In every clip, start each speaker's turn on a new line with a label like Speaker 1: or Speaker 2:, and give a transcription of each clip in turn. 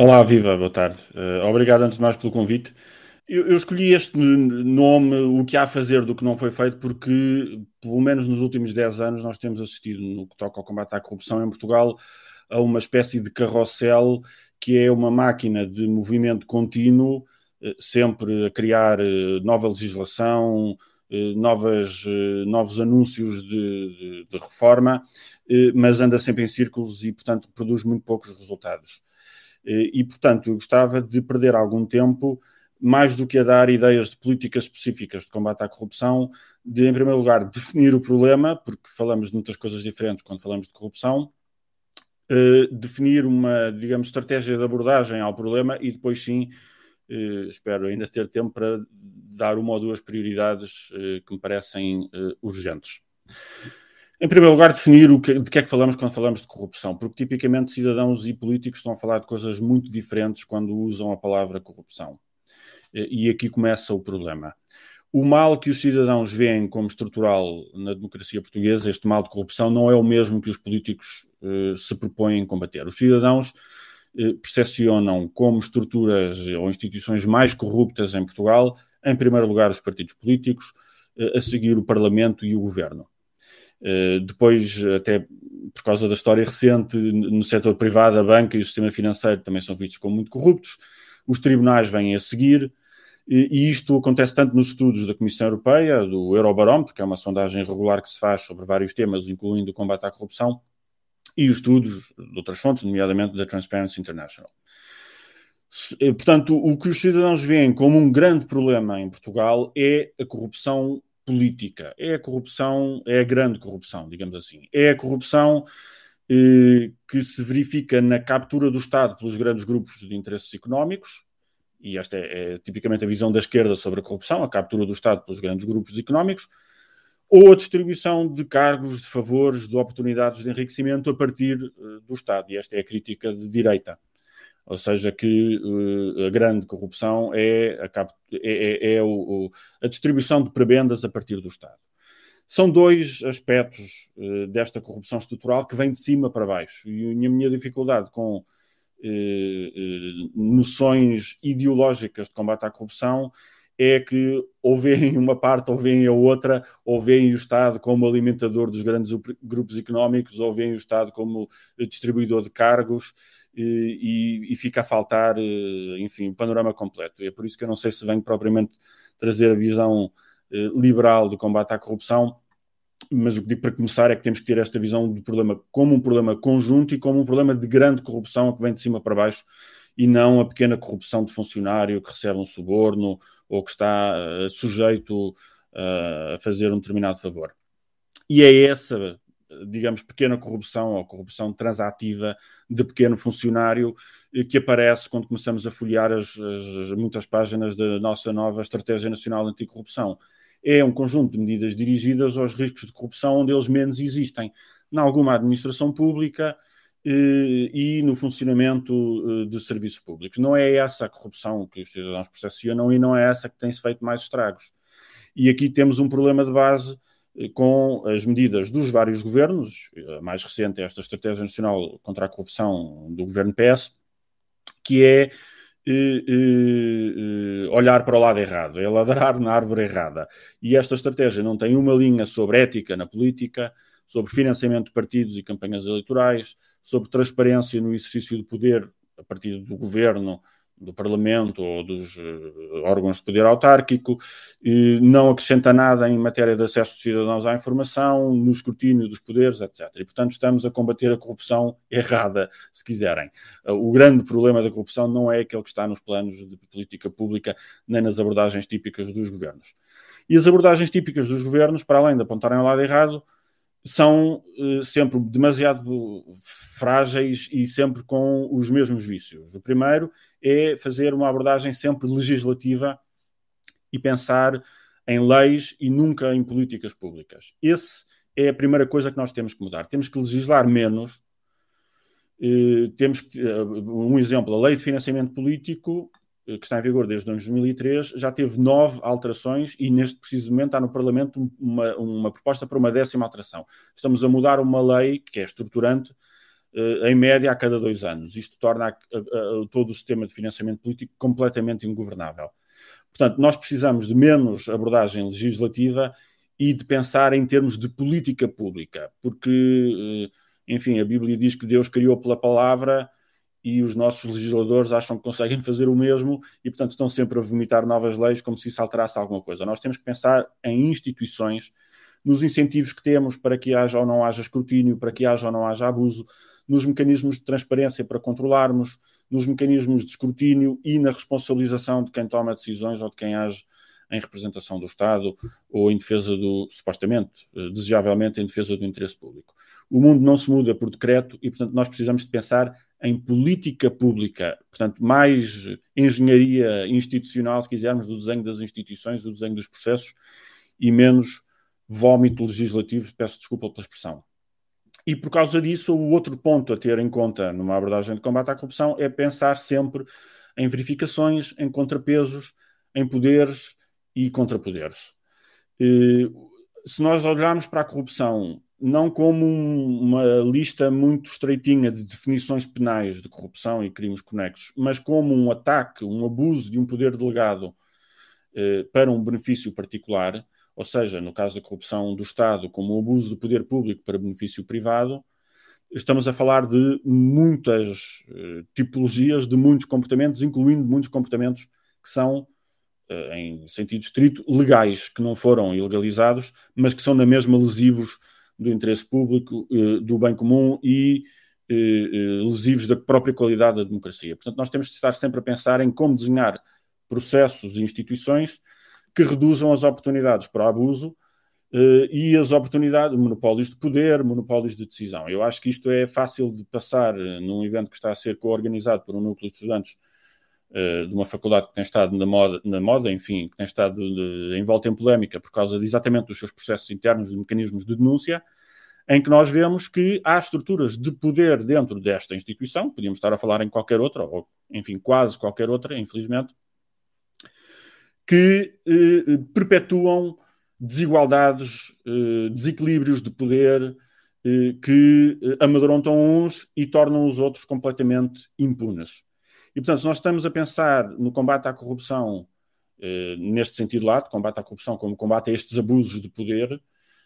Speaker 1: Olá, viva, boa tarde. Uh, obrigado antes de mais pelo convite. Eu, eu, escolhi este nome, o que há a fazer do que não foi feito, porque, pelo menos nos últimos 10 anos, nós temos assistido, no que toca ao combate à corrupção em Portugal, a uma espécie de carrossel que é uma máquina de movimento contínuo, uh, sempre a criar uh, nova legislação, novas, novos anúncios de, de, de reforma, mas anda sempre em círculos e, portanto, produz muito poucos resultados. E, portanto, eu gostava de perder algum tempo, mais do que a dar ideias de políticas específicas de combate à corrupção, de, em primeiro lugar, definir o problema, porque falamos de muitas coisas diferentes quando falamos de corrupção, Uh, definir uma, digamos, estratégia de abordagem ao problema e depois sim, uh, espero ainda ter tempo para dar uma ou duas prioridades uh, que me parecem urgentes. Em primeiro lugar, definir o que, de que é que falamos quando falamos de corrupção, porque tipicamente cidadãos e políticos estão a falar de coisas muito diferentes quando usam a palavra corrupção. E aqui começa o problema. O mal que os cidadãos veem como estrutural na democracia portuguesa, este mal de corrupção, não é o mesmo que os políticos eh, se propõem combater. Os cidadãos eh, percepcionam como estruturas ou instituições mais corruptas em Portugal, em primeiro lugar, os partidos políticos, eh, a seguir o Parlamento e o Governo. Eh, depois, até por causa da história recente, no setor privado, a banca e o sistema financeiro também são vistos como muito corruptos. Os tribunais vêm a seguir, e isto acontece tanto nos estudos da Comissão Europeia, do Eurobarómetro, que é uma sondagem regular que se faz sobre vários temas, incluindo o combate à corrupção, e os estudos de outras fontes, nomeadamente da Transparency International. Eh, portanto, o que os cidadãos veem como um grande problema em Portugal é a corrupção política. É a corrupção, é a grande corrupção, digamos assim. É a corrupção eh, que se verifica na captura do Estado pelos grandes grupos de interesses económicos, e esta é, é, tipicamente a visão da esquerda sobre a corrupção, a captura do Estado pelos grandes grupos económicos, ou a distribuição de cargos, de favores, de oportunidades de enriquecimento a partir uh, do Estado. E esta é a crítica de direita. Ou seja, que uh, a grande corrupção é a, é, é, é o, o, a distribuição de prebendas a partir do Estado. São dois aspectos uh, desta corrupção estrutural que vem de cima para baixo. E a minha dificuldade com uh, noções ideológicas de combate à corrupção é que ou veem uma parte ou veem a outra, ou veem o Estado como alimentador dos grandes grupos económicos, ou veem o Estado como distribuidor de cargos, e, e, fica a faltar, eh, enfim, o panorama completo. E é por isso que eu não sei se venho propriamente trazer a visão eh, liberal do combate à corrupção, mas o que digo para começar é que temos que ter esta visão do problema como um problema conjunto e como um problema de grande corrupção que vem de cima para baixo e não a pequena corrupção de funcionário que recebe um suborno ou que está uh, sujeito a fazer um determinado favor. E é essa digamos, pequena corrupção ou corrupção transativa de pequeno funcionário eh, que aparece quando começamos a folhear as, as, muitas páginas da nossa nova Estratégia Nacional Anticorrupção. É um conjunto de medidas dirigidas aos riscos de corrupção onde eles menos existem, em alguma administração pública eh, e no funcionamento eh, de serviços públicos. Não é essa a corrupção que os cidadãos percepcionam e não é essa que tem-se feito mais estragos. E aqui temos um problema de base com as medidas dos vários governos, a mais recente é esta Estratégia Nacional contra a Corrupção do governo PS, que é eh, eh, olhar para o lado errado, é ladrar na árvore errada. E esta estratégia não tem uma linha sobre ética na política, sobre financiamento de partidos e campanhas eleitorais, sobre transparência no exercício do poder a partir do governo do Parlamento ou dos uh, órgãos de poder autárquico, não acrescenta nada em matéria de acesso dos cidadãos à informação, no escrutínio dos poderes, etc. E, portanto, estamos a combater a corrupção errada, se quiserem. Uh, o grande problema da corrupção não é aquele que está nos planos de política pública, nem nas abordagens típicas dos governos. E as abordagens típicas dos governos, para além de apontarem ao lado errado, são uh, sempre demasiado frágeis e sempre com os mesmos vícios. O primeiro é fazer uma abordagem sempre legislativa e pensar em leis e nunca em políticas públicas. Esse é a primeira coisa que nós temos que mudar. Temos que legislar menos. Uh, temos que, uh, um exemplo, a lei de financiamento político que está em vigor desde 2003, já teve nove alterações e neste preciso momento há no Parlamento uma, uma proposta para uma décima alteração. Estamos a mudar uma lei que é estruturante em média, a cada dois anos. Isto torna todo o sistema de financiamento político completamente ingovernável. Portanto, nós precisamos de menos abordagem legislativa e de pensar em termos de política pública, porque, enfim, a Bíblia diz que Deus criou pela palavra e os nossos legisladores acham que conseguem fazer o mesmo e, portanto, estão sempre a vomitar novas leis como se isso alterasse alguma coisa. Nós temos que pensar em instituições, nos incentivos que temos para que haja ou não haja escrutínio, para que haja ou não haja abuso, nos mecanismos de transparência para controlarmos, nos mecanismos de escrutínio e na responsabilização de quem toma decisões ou de quem age em representação do Estado ou em defesa do, supostamente, eh, desejavelmente, em defesa do interesse público. O mundo não se muda por decreto e, portanto, nós precisamos de pensar em política pública, portanto, mais engenharia institucional, se quisermos, do desenho das instituições, do desenho dos processos, e menos vómito legislativo, peço desculpa pela expressão. E por causa disso, o outro ponto a ter em conta numa abordagem de combate à corrupção é pensar sempre em verificações, em contrapesos, em poderes e contrapoderes. Se nós olharmos para a corrupção não como um, uma lista muito estreitinha de definições penais de corrupção e crimes conexos, mas como um ataque, um abuso de um poder delegado eh, para um benefício particular, ou seja, no caso da corrupção do Estado, como um abuso do poder público para benefício privado, estamos a falar de muitas eh, tipologias, de muitos comportamentos, incluindo muitos comportamentos que são, eh, em sentido estrito, legais, que não foram ilegalizados, mas que são na mesma lesivos do interesse público, eh, do bem comum e eh, eh, lesivos da própria qualidade da democracia. Portanto, nós temos de estar sempre a pensar em como desenhar processos e instituições que reduzam as oportunidades para abuso e as oportunidades, monopólios de poder, monopólios de decisão. Eu acho que isto é fácil de passar num evento que está a ser co-organizado por um núcleo de estudantes de uma faculdade que tem estado na moda, na moda enfim, que tem estado de, de, envolta em polémica por causa de, exatamente dos seus processos internos e mecanismos de denúncia, em que nós vemos que há estruturas de poder dentro desta instituição, podíamos estar a falar em qualquer outra, ou enfim, quase qualquer outra, infelizmente, que eh, perpetuam desigualdades, eh, desequilíbrios de poder eh, que eh, amedrontam uns e tornam os outros completamente impunes. E, portanto, se nós estamos a pensar no combate à corrupção eh, neste sentido lá, combate à corrupção como combate a estes abusos de poder,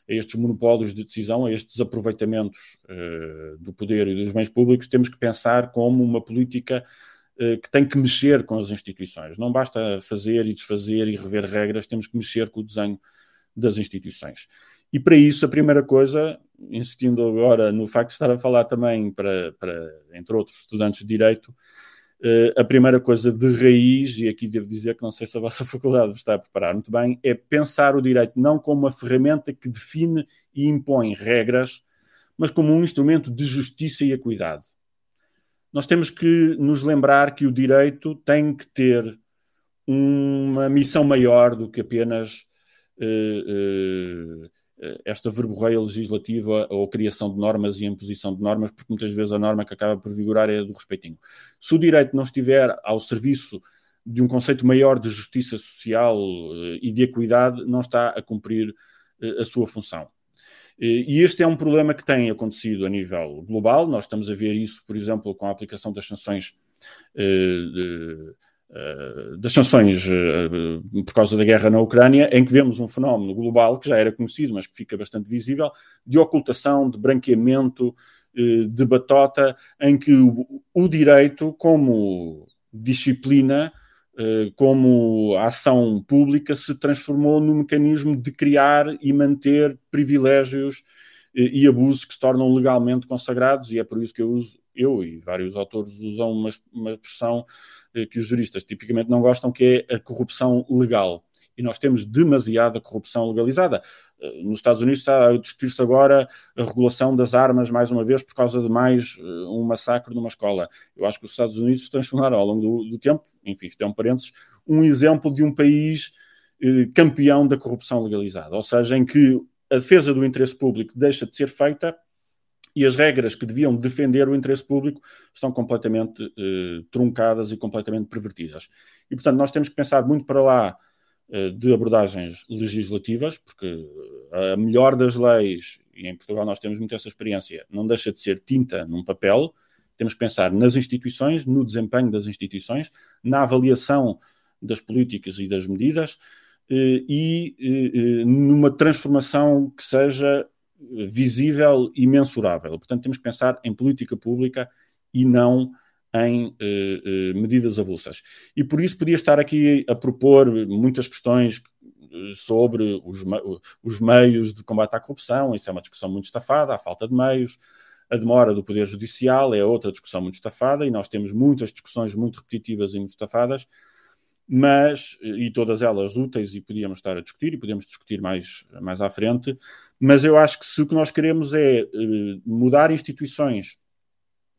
Speaker 1: a estes monopólios de decisão, a estes aproveitamentos eh, do poder e dos bens públicos, temos que pensar como uma política eh, que tem que mexer com as instituições. Não basta fazer e desfazer e rever regras, temos que mexer com o desenho das instituições. E para isso, a primeira coisa, insistindo agora no facto de estar a falar também para, para entre outros, estudantes de Direito, Uh, a primeira coisa de raiz, e aqui devo dizer que não sei se a vossa faculdade está a preparar muito bem, é pensar o direito não como uma ferramenta que define e impõe regras, mas como um instrumento de justiça e equidade. Nós temos que nos lembrar que o direito tem que ter uma missão maior do que apenas uh, uh, esta verborreia legislativa ou criação de normas e imposição de normas, porque muitas vezes a norma que acaba por vigorar é a do respeitinho. Se o direito não estiver ao serviço de um conceito maior de justiça social eh, e de equidade, não está a cumprir eh, a sua função. E este é um problema que tem acontecido a nível global. Nós estamos a ver isso, por exemplo, com a aplicação das sanções eh, das sanções uh, por causa da guerra na Ucrânia, em que vemos um fenómeno global que já era conhecido, mas que fica bastante visível, de ocultação, de branqueamento, de batota, em que o, o direito, como disciplina, como ação pública, se transformou num mecanismo de criar e manter privilégios e abusos que se tornam legalmente consagrados, e é por isso que eu uso, eu e vários autores usam uma, uma expressão eh, que os juristas tipicamente não gostam, que é a corrupção legal. E nós temos demasiada corrupção legalizada. Eh, nos Estados Unidos está a discutir-se agora a regulação das armas, mais uma vez, por causa de mais eh, um massacre numa escola. Eu acho que os Estados Unidos se transformaram ao longo do, do tempo, enfim, isto é um parênteses, um exemplo de um país campeão da corrupção legalizada. Ou seja, em que a defesa do interesse público deixa de ser feita e as regras que deviam defender o interesse público estão completamente eh, truncadas e completamente pervertidas. E, portanto, nós temos que pensar muito para lá eh, de abordagens legislativas, porque a melhor das leis e em Portugal nós temos muito essa experiência, não deixa de ser tinta num papel, temos que pensar nas instituições, no desempenho das instituições, na avaliação das políticas e das medidas eh, e eh, numa transformação que seja visível e mensurável. Portanto, temos que pensar em política pública e não em medidas avulsas. E por isso podia estar aqui a propor muitas questões sobre os, os meios de combate à corrupção, isso é uma discussão muito estafada, a falta de meios, a demora do Poder Judicial é outra discussão muito estafada, e nós temos muitas discussões muito repetitivas e muito estafadas, mas, e todas elas úteis, e podíamos estar a discutir, e podemos discutir mais, mais à frente, mas eu acho que se o que nós queremos é eh, mudar instituições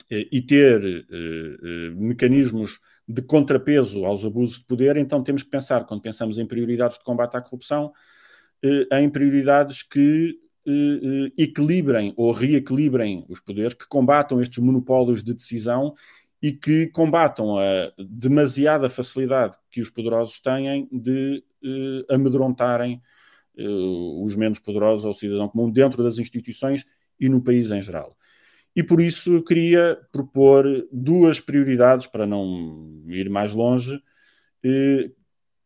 Speaker 1: eh, e ter eh, mecanismos de contrapeso aos abusos de poder, então temos que pensar, quando pensamos em prioridades de combate à corrupção, em prioridades que equilibrem ou reequilibrem os poderes, que combatam estes monopólios de decisão e que combatam a demasiada facilidade que os poderosos têm de uh, amedrontarem uh, os menos poderosos ao cidadão comum dentro das instituições e no país em geral. E por isso queria propor duas prioridades, para não ir mais longe, eh,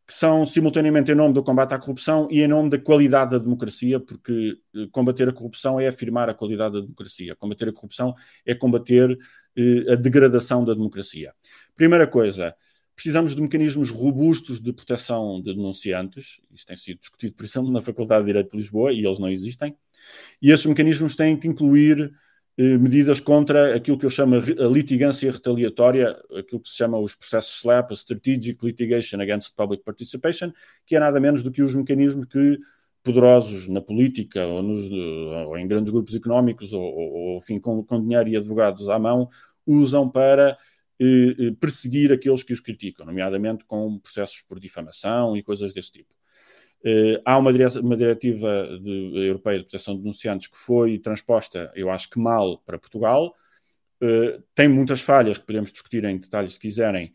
Speaker 1: que são simultaneamente em nome do combate à corrupção e em nome da qualidade da democracia, porque combater a corrupção é afirmar a qualidade da democracia. Combater a corrupção é combater eh, a degradação da democracia. Primeira coisa, precisamos de mecanismos robustos de proteção de denunciantes. Isso tem sido discutido, por exemplo, na Faculdade de Direito de Lisboa e eles não existem. E esses mecanismos têm que incluir eh, medidas contra aquilo que eu chamo a litigância retaliatória, aquilo que se chama os processos SLAP, Strategic Litigation Against Public Participation, que é nada menos do que os mecanismos que poderosos na política ou, nos, ou em grandes grupos económicos ou, ou enfim, com, com, dinheiro e advogados à mão usam para eh, eh, perseguir aqueles que os criticam, nomeadamente com processos por difamação e coisas desse tipo. Eh, há uma, uma diretiva de, europeia de proteção de denunciantes que foi transposta, eu acho que mal, para Portugal. Eh, tem muitas falhas que podemos discutir em detalhes se quiserem,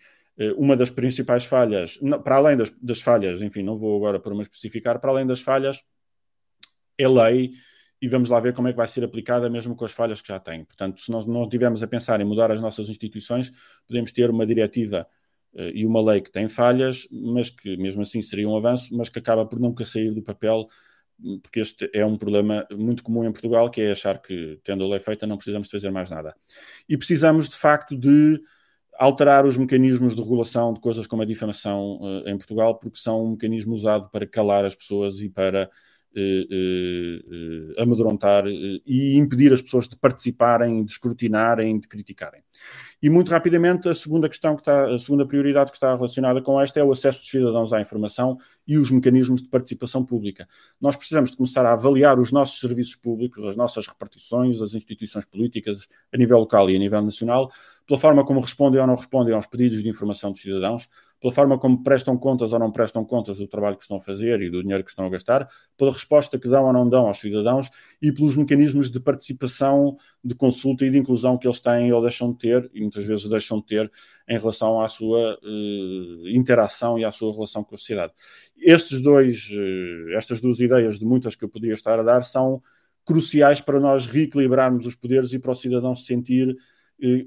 Speaker 1: uma das principais falhas, para além das, das, falhas, enfim, não vou agora para uma especificar, para além das falhas, é lei e vamos lá ver como é que vai ser aplicada mesmo com as falhas que já tem. Portanto, se nós não estivermos a pensar em mudar as nossas instituições, podemos ter uma diretiva uh, e uma lei que tem falhas, mas que mesmo assim seria um avanço, mas que acaba por nunca sair do papel, porque este é um problema muito comum em Portugal, que é achar que, tendo a lei feita, não precisamos fazer mais nada. E precisamos, de facto, de alterar os mecanismos de regulação de coisas como a difamação uh, em Portugal, porque são um mecanismo usado para calar as pessoas e para uh, amedrontar e impedir as pessoas de participarem, de escrutinarem, de criticarem. E muito rapidamente, a segunda questão que está, a segunda prioridade que está relacionada com esta é o acesso dos cidadãos à informação e os mecanismos de participação pública. Nós precisamos de começar a avaliar os nossos serviços públicos, as nossas repartições, as instituições políticas a nível local e a nível nacional, pela forma como respondem ou não respondem aos pedidos de informação dos cidadãos, pela forma como prestam contas ou não prestam contas do trabalho que estão a fazer e do dinheiro que estão a gastar, pela resposta que dão ou não dão aos cidadãos e pelos mecanismos de participação, de consulta e de inclusão que eles têm ou deixam de ter, e muitas vezes deixam de ter, em relação à sua uh, interação e à sua relação com a sociedade. Estes dois, uh, estas duas ideias, de muitas que eu podia estar a dar, são cruciais para nós reequilibrarmos os poderes e para o cidadão se sentir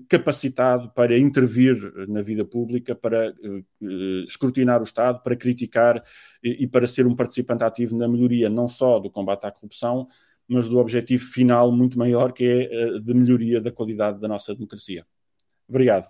Speaker 1: capacitado para intervir na vida pública, para eh, eh, escrutinar o Estado, para criticar e para ser um participante ativo na melhoria não só do combate à corrupção, mas do objetivo final muito maior que é de melhoria da qualidade da nossa democracia. Obrigado.